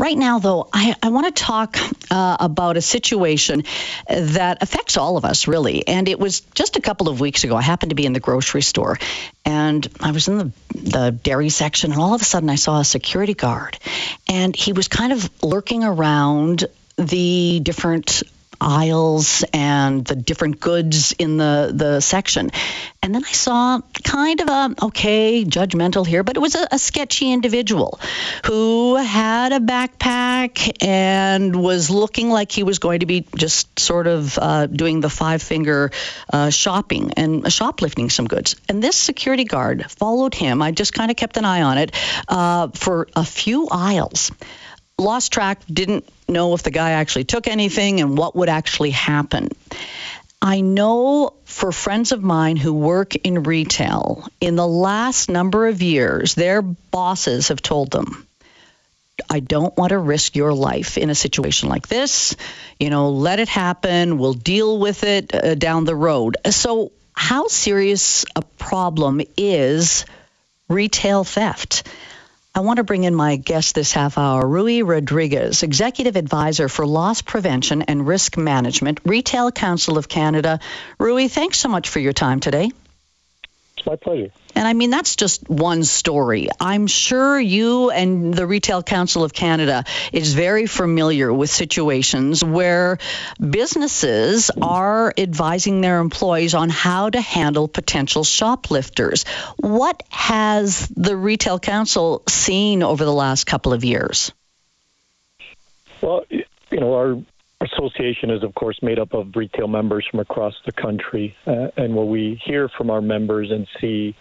Right now, though, I, I want to talk uh, about a situation that affects all of us, really. And it was just a couple of weeks ago. I happened to be in the grocery store and I was in the, the dairy section, and all of a sudden I saw a security guard. And he was kind of lurking around the different aisles and the different goods in the, the section. And then I saw kind of a, okay, judgmental here, but it was a, a sketchy individual who had a backpack and was looking like he was going to be just sort of uh, doing the five finger uh, shopping and shoplifting some goods. And this security guard followed him. I just kind of kept an eye on it uh, for a few aisles lost track, didn't know if the guy actually took anything and what would actually happen. I know for friends of mine who work in retail, in the last number of years, their bosses have told them, I don't want to risk your life in a situation like this. You know, let it happen. We'll deal with it uh, down the road. So, how serious a problem is retail theft? I want to bring in my guest this half hour, Rui Rodrigues, Executive Advisor for Loss Prevention and Risk Management, Retail Council of Canada. Rui, thanks so much for your time today. It's my pleasure. And I mean, that's just one story. I'm sure you and the Retail Council of Canada is very familiar with situations where businesses are advising their employees on how to handle potential shoplifters. What has the Retail Council seen over the last couple of years? Well, you know, our association is, of course, made up of retail members from across the country. Uh, and what we hear from our members and see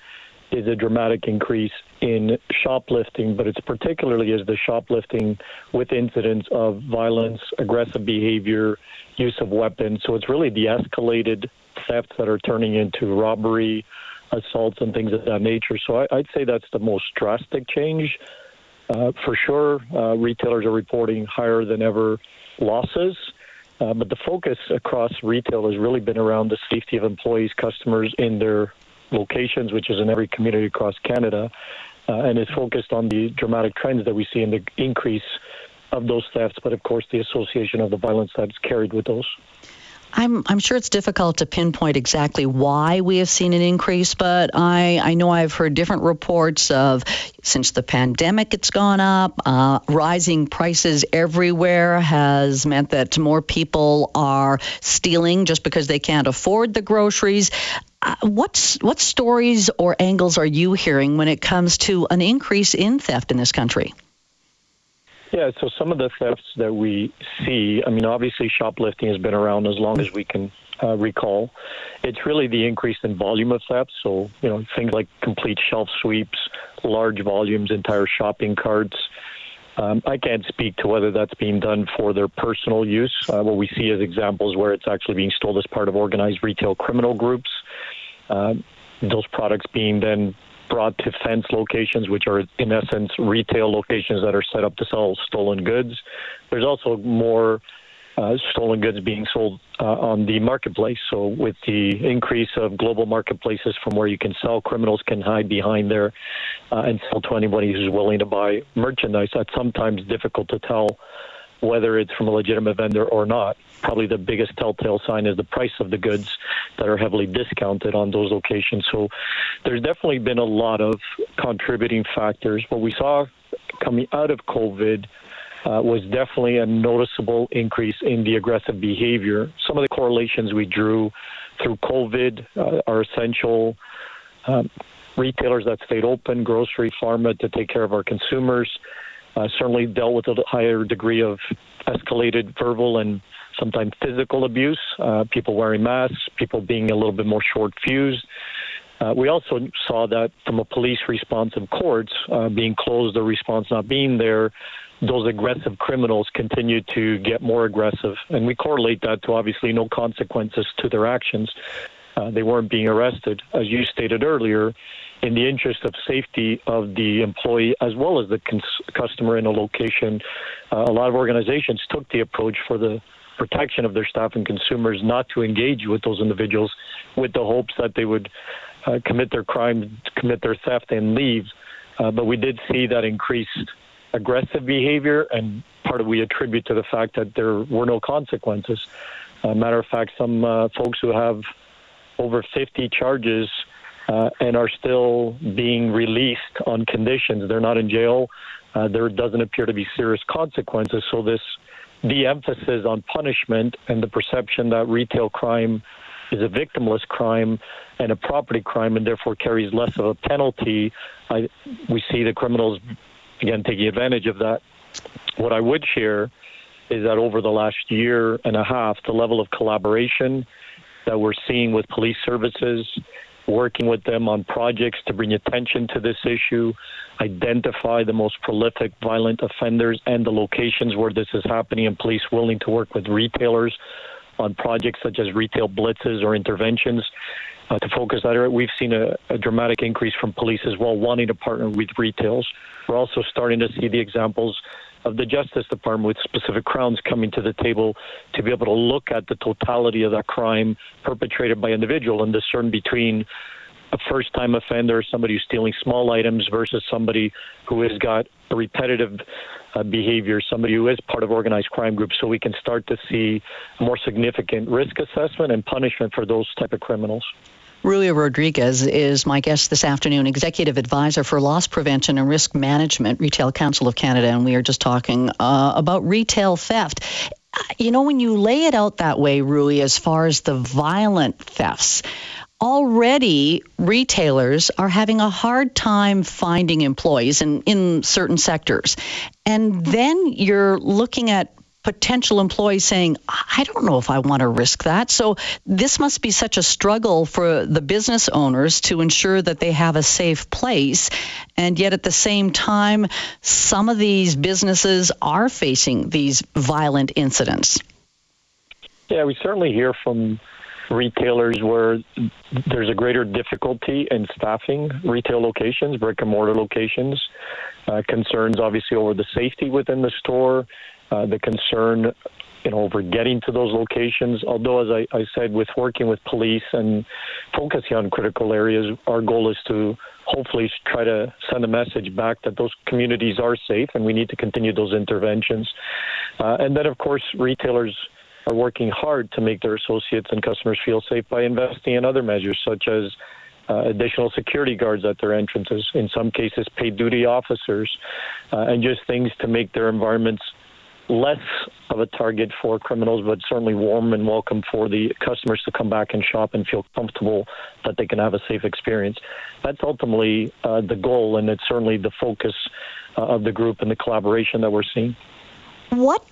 is a dramatic increase in shoplifting, but it's particularly as the shoplifting with incidents of violence, aggressive behavior, use of weapons. So it's really the escalated thefts that are turning into robbery, assaults, and things of that nature. So I, would say that's the most drastic change. Uh, for sure, uh, retailers are reporting higher than ever losses. Uh, but the focus across retail has really been around the safety of employees, customers in their locations, which is in every community across Canada, uh, and is focused on the dramatic trends that we see in the increase of those thefts, but of course the association of the violence that's carried with those. I'm, I'm sure it's difficult to pinpoint exactly why we have seen an increase, but I, I know I've heard different reports of since the pandemic it's gone up. Uh, rising prices everywhere has meant that more people are stealing just because they can't afford the groceries. Uh, what's what stories or angles are you hearing when it comes to an increase in theft in this country? Yeah, so some of the thefts that we see, I mean, obviously shoplifting has been around as long as we can uh, recall. It's really the increase in volume of theft. So, you know, things like complete shelf sweeps, large volumes, entire shopping carts. Um, I can't speak to whether that's being done for their personal use. Uh, what we see as examples where it's actually being stolen as part of organized retail criminal groups. Uh, those products being then brought to fence locations, which are in essence retail locations that are set up to sell stolen goods. There's also more uh, stolen goods being sold uh, on the marketplace. So, with the increase of global marketplaces from where you can sell, criminals can hide behind there uh, and sell to anybody who's willing to buy merchandise. That's sometimes difficult to tell whether it's from a legitimate vendor or not. Probably the biggest telltale sign is the price of the goods that are heavily discounted on those locations. So there's definitely been a lot of contributing factors. What we saw coming out of COVID uh, was definitely a noticeable increase in the aggressive behavior. Some of the correlations we drew through COVID uh, are essential. Um, retailers that stayed open, grocery, pharma, to take care of our consumers uh, certainly dealt with a higher degree of escalated verbal and sometimes physical abuse, uh, people wearing masks, people being a little bit more short fused. Uh, we also saw that from a police response of courts uh, being closed, the response not being there, those aggressive criminals continue to get more aggressive. And we correlate that to obviously no consequences to their actions. Uh, they weren't being arrested. As you stated earlier, in the interest of safety of the employee as well as the cons- customer in a location. Uh, a lot of organizations took the approach for the protection of their staff and consumers not to engage with those individuals with the hopes that they would uh, commit their crime, commit their theft, and leave. Uh, but we did see that increased aggressive behavior, and part of we attribute to the fact that there were no consequences. Uh, matter of fact, some uh, folks who have over 50 charges uh, and are still being released on conditions. They're not in jail. Uh, there doesn't appear to be serious consequences. So this de-emphasis on punishment and the perception that retail crime is a victimless crime and a property crime and therefore carries less of a penalty. I, we see the criminals, again, taking advantage of that. What I would share is that over the last year and a half, the level of collaboration that we're seeing with police services, working with them on projects to bring attention to this issue, identify the most prolific violent offenders and the locations where this is happening, and police willing to work with retailers on projects such as retail blitzes or interventions. Uh, to focus that area, we've seen a, a dramatic increase from police as well, wanting to partner with retails. We're also starting to see the examples of the Justice Department with specific crowns coming to the table to be able to look at the totality of that crime perpetrated by an individual and discern between a first time offender, somebody who's stealing small items, versus somebody who has got a repetitive uh, behavior, somebody who is part of organized crime groups, so we can start to see more significant risk assessment and punishment for those type of criminals. Rulio Rodrigues is my guest this afternoon, Executive Advisor for Loss Prevention and Risk Management, Retail Council of Canada, and we are just talking uh, about retail theft. Uh, you know, when you lay it out that way, Rui, as far as the violent thefts, already retailers are having a hard time finding employees in, in certain sectors. And then you're looking at potential employees saying, I don't know if I want to risk that. So this must be such a struggle for the business owners to ensure that they have a safe place. And yet at the same time, some of these businesses are facing these violent incidents. Yeah, we certainly hear from retailers where there's a greater difficulty in staffing retail locations, brick and mortar locations. Uh, concerns obviously over the safety within the store, uh, the concern you know, over getting to those locations. Although, as I, I, said, with working with police and focusing on critical areas, our goal is to hopefully try to send a message back that those communities are safe and we need to continue those interventions. Uh, and then, of course, retailers are working hard to make their associates and customers feel safe by investing in other measures such as uh, additional security guards at their entrances, in some cases, paid duty officers, uh, and just things to make their environments less of a target for criminals, but certainly warm and welcome for the customers to come back and shop and feel comfortable that they can have a safe experience. That's ultimately uh, the goal, and it's certainly the focus uh, of the group and the collaboration that we're seeing. What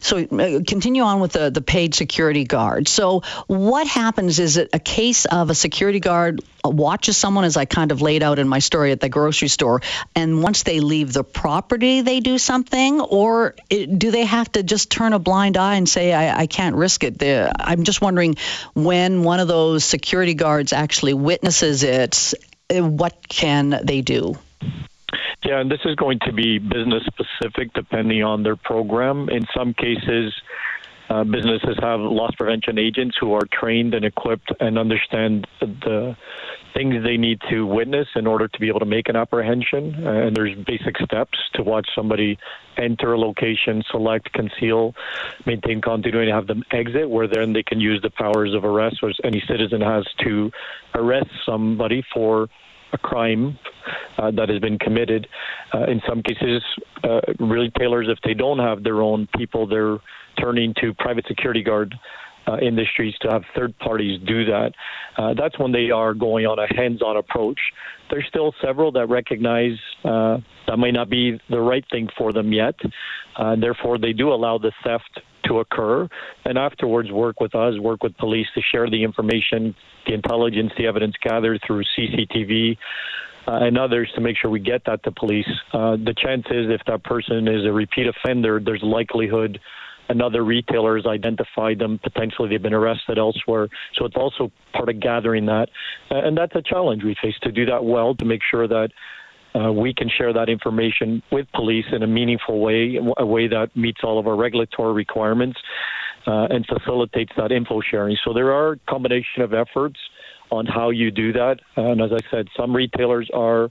so uh, continue on with the, the paid security guard. So what happens? Is it a case of a security guard watches someone, as I kind of laid out in my story at the grocery store, and once they leave the property, they do something, or do they have to just turn a blind eye and say, I, I can't risk it? I'm just wondering when one of those security guards actually witnesses it, uh, what can they do? Yeah, and this is going to be business specific depending on their program. In some cases, uh, businesses have loss prevention agents who are trained and equipped and understand the things they need to witness in order to be able to make an apprehension. and there's basic steps to watch somebody enter a location, select, conceal, maintain continuity, have them exit, where then they can use the powers of arrest, which any citizen has to arrest somebody for a crime uh, that has been committed. Uh, in some cases, uh, retailers, if they don't have their own people, they're turning to private security guard uh, industries to have third parties do that. Uh, that's when they are going on a hands-on approach. There's still several that recognize uh, that might not be the right thing for them yet. Uh, therefore, they do allow the theft to occur, and afterwards work with us, work with police to share the information, the intelligence, the evidence gathered through CCTV. Uh, and others to make sure we get that to police. Uh, the chance is if that person is a repeat offender, there's likelihood another retailer has identified them. Potentially, they've been arrested elsewhere. So it's also part of gathering that, and that's a challenge we face to do that well to make sure that. Uh, we can share that information with police in a meaningful way, a way that meets all of our regulatory requirements uh, and facilitates that info sharing. So there are a combination of efforts on how you do that. And as I said, some retailers are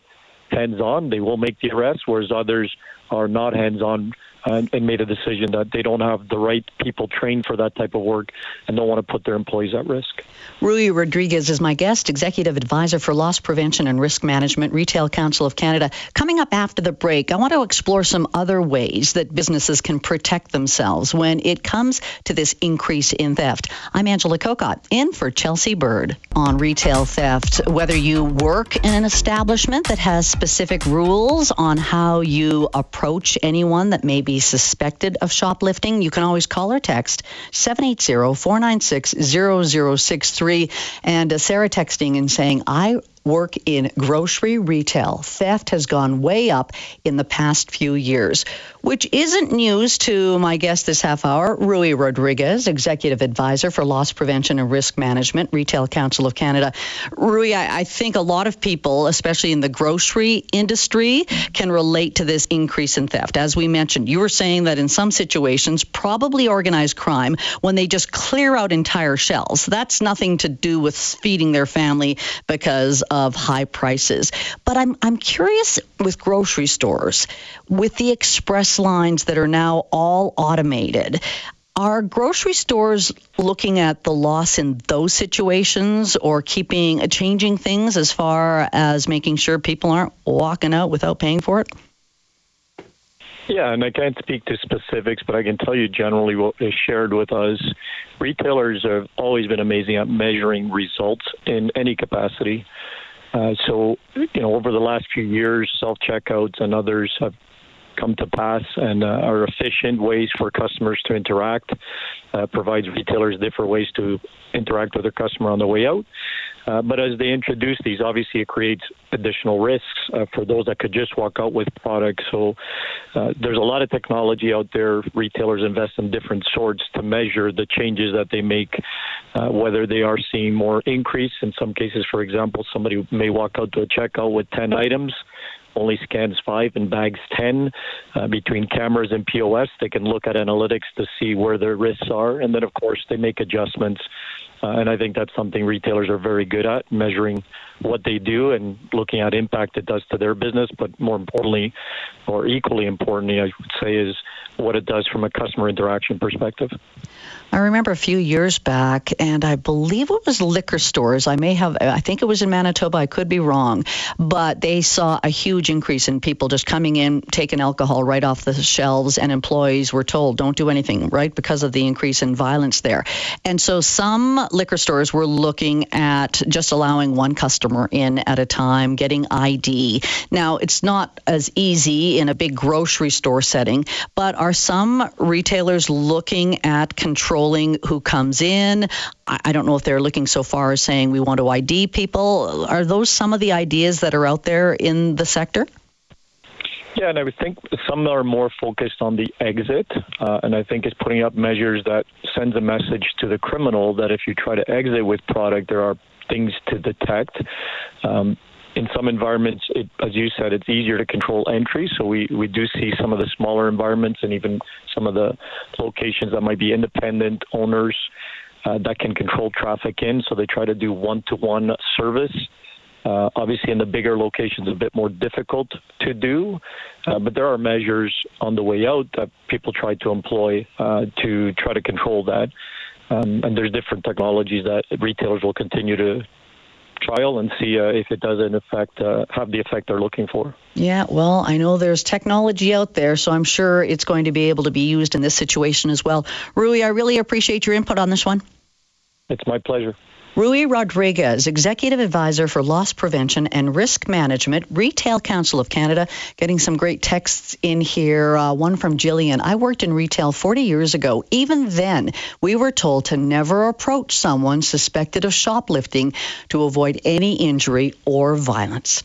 hands on, they will make the arrest, whereas others are not hands on and, and made a decision that they don't have the right people trained for that type of work and don't want to put their employees at risk. Rui Rodrigues is my guest, Executive Advisor for Loss Prevention and Risk Management, Retail Council of Canada. Coming up after the break, I want to explore some other ways that businesses can protect themselves when it comes to this increase in theft. I'm Angela Kokott, in for Chelsea Bird on retail theft. Whether you work in an establishment that has specific rules on how you approach anyone that may be suspected of shoplifting, you can always call or text 780 496 0063. And uh, Sarah texting and saying, I work in grocery retail. Theft has gone way up in the past few years, which isn't news to my guest this half hour, Rui Rodrigues, Executive Advisor for Loss Prevention and Risk Management, Retail Council of Canada. Rui, I, I think a lot of people, especially in the grocery industry, can relate to this increase in theft. As we mentioned, you were saying that in some situations, probably organized crime, when they just clear out entire shelves, that's nothing to do with feeding their family because high prices. But I'm, I'm curious with grocery stores, with the express lines that are now all automated. Are grocery stores looking at the loss in those situations or keeping uh, changing things as far as making sure people aren't walking out without paying for it? Yeah, and I can't speak to specifics, but I can tell you generally what is shared with us. Retailers have always been amazing at measuring results in any capacity. Uh, so, you know, over the last few years, self checkouts and others have come to pass and uh, are efficient ways for customers to interact, uh, provides retailers different ways to interact with their customer on the way out. Uh, but as they introduce these, obviously it creates additional risks uh, for those that could just walk out with products. So uh, there's a lot of technology out there. Retailers invest in different sorts to measure the changes that they make, uh, whether they are seeing more increase. In some cases, for example, somebody may walk out to a checkout with 10 items only scans five and bags 10 uh, between cameras and POS. They can look at analytics to see where their risks are. And then, of course, they make adjustments. Uh, and I think that's something retailers are very good at measuring what they do and looking at impact it does to their business. But more importantly, or equally importantly, I would say, is what it does from a customer interaction perspective. I remember a few years back, and I believe it was liquor stores. I may have, I think it was in Manitoba. I could be wrong, but they saw a huge increase in people just coming in, taking alcohol right off the shelves, and employees were told, don't do anything, right, because of the increase in violence there. And so some liquor stores were looking at just allowing one customer in at a time, getting ID. Now, it's not as easy in a big grocery store setting, but are some retailers looking at controlling who comes in. I don't know if they're looking so far as saying we want to ID people. Are those some of the ideas that are out there in the sector? Yeah, and I would think some are more focused on the exit, uh, and I think it's putting up measures that sends a message to the criminal that if you try to exit with product, there are things to detect. Um, in some environments, it, as you said, it's easier to control entry. So we, we do see some of the smaller environments and even some of the locations that might be independent owners uh, that can control traffic in. So they try to do one to one service. Uh, obviously, in the bigger locations, a bit more difficult to do, uh, but there are measures on the way out that people try to employ uh, to try to control that. Um, and there's different technologies that retailers will continue to trial and see uh, if it does in effect uh, have the effect they're looking for. Yeah, well, I know there's technology out there, so I'm sure it's going to be able to be used in this situation as well. Rui, I really appreciate your input on this one. It's my pleasure. Rui Rodrigues, Executive Advisor for Loss Prevention and Risk Management, Retail Council of Canada. Getting some great texts in here. Uh, one from Jillian. I worked in retail 40 years ago. Even then, we were told to never approach someone suspected of shoplifting to avoid any injury or violence.